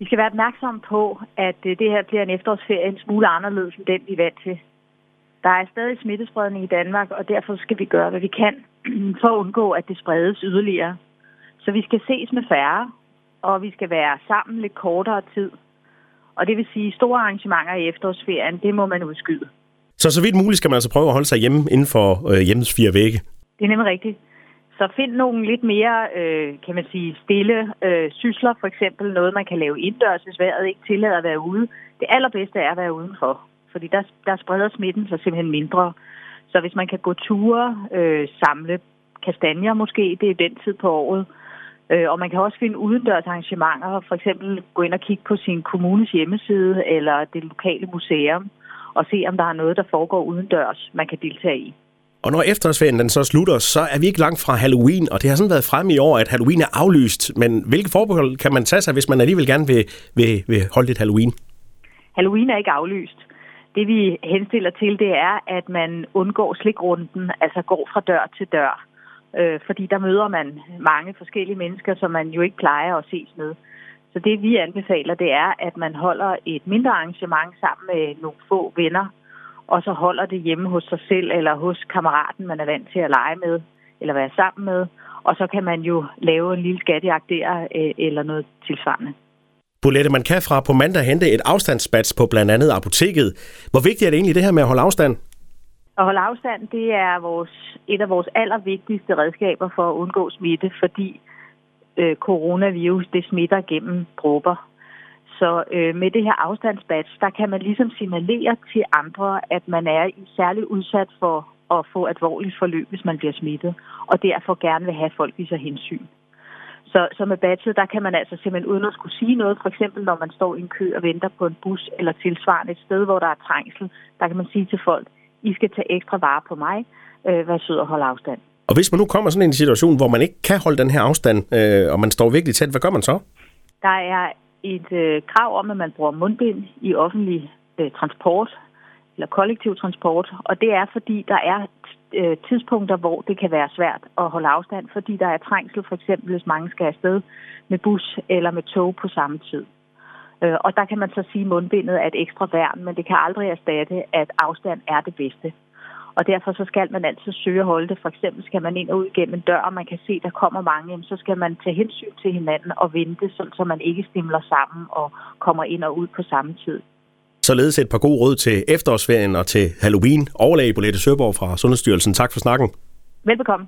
Vi skal være opmærksomme på, at øh, det her bliver en efterårsferie en smule anderledes end den, vi er vant til. Der er stadig smittespredning i Danmark, og derfor skal vi gøre, hvad vi kan for at undgå, at det spredes yderligere. Så vi skal ses med færre, og vi skal være sammen lidt kortere tid. Og det vil sige, store arrangementer i efterårsferien, det må man udskyde. Så så vidt muligt skal man altså prøve at holde sig hjemme inden for øh, hjemmets fire vægge? Det er nemlig rigtigt. Så find nogle lidt mere, øh, kan man sige, stille øh, sysler, for eksempel noget, man kan lave indendørs, hvis vejret ikke tillader at være ude. Det allerbedste er at være udenfor, fordi der, der spreder smitten sig simpelthen mindre. Så hvis man kan gå ture, øh, samle kastanjer måske, det er den tid på året, øh, og man kan også finde udendørs arrangementer, for eksempel gå ind og kigge på sin kommunes hjemmeside eller det lokale museum, og se om der er noget, der foregår udendørs, man kan deltage i. Og når efterårsferien den så slutter, så er vi ikke langt fra Halloween, og det har sådan været frem i år, at Halloween er aflyst. Men hvilke forbehold kan man tage sig, hvis man alligevel gerne vil, vil, vil holde lidt Halloween? Halloween er ikke aflyst. Det vi henstiller til, det er, at man undgår slikrunden, altså går fra dør til dør. Øh, fordi der møder man mange forskellige mennesker, som man jo ikke plejer at ses med. Så det vi anbefaler, det er, at man holder et mindre arrangement sammen med nogle få venner, og så holder det hjemme hos sig selv eller hos kammeraten, man er vant til at lege med eller være sammen med. Og så kan man jo lave en lille skattejagt der øh, eller noget tilsvarende. Bolette, man kan fra på mandag hente et afstandsbats på blandt andet apoteket. Hvor vigtigt er det egentlig det her med at holde afstand? At holde afstand, det er vores, et af vores allervigtigste redskaber for at undgå smitte, fordi øh, coronavirus det smitter gennem dråber. Så øh, med det her afstandsbadge, der kan man ligesom signalere til andre, at man er i særlig udsat for at få alvorligt forløb, hvis man bliver smittet, og derfor gerne vil have folk sig hensyn. Så, så med badget, der kan man altså simpelthen uden at skulle sige noget, for eksempel når man står i en kø og venter på en bus eller tilsvarende et sted, hvor der er trængsel, der kan man sige til folk, I skal tage ekstra vare på mig, øh, vær sød og holde afstand. Og hvis man nu kommer sådan en situation, hvor man ikke kan holde den her afstand, øh, og man står virkelig tæt, hvad gør man så? Der er et øh, krav om, at man bruger mundbind i offentlig øh, transport eller kollektiv transport, og det er fordi, der er øh, tidspunkter, hvor det kan være svært at holde afstand, fordi der er trængsel, for eksempel hvis mange skal afsted med bus eller med tog på samme tid. Øh, og der kan man så sige, at mundbindet er et ekstra værn, men det kan aldrig erstatte, at afstand er det bedste. Og derfor så skal man altid søge at holde det. For eksempel skal man ind og ud gennem en dør, og man kan se, at der kommer mange, så skal man tage hensyn til hinanden og vente, så man ikke stimler sammen og kommer ind og ud på samme tid. Således et par gode råd til efterårsferien og til Halloween. Overlæge Bolette Søborg fra Sundhedsstyrelsen. Tak for snakken. Velbekomme.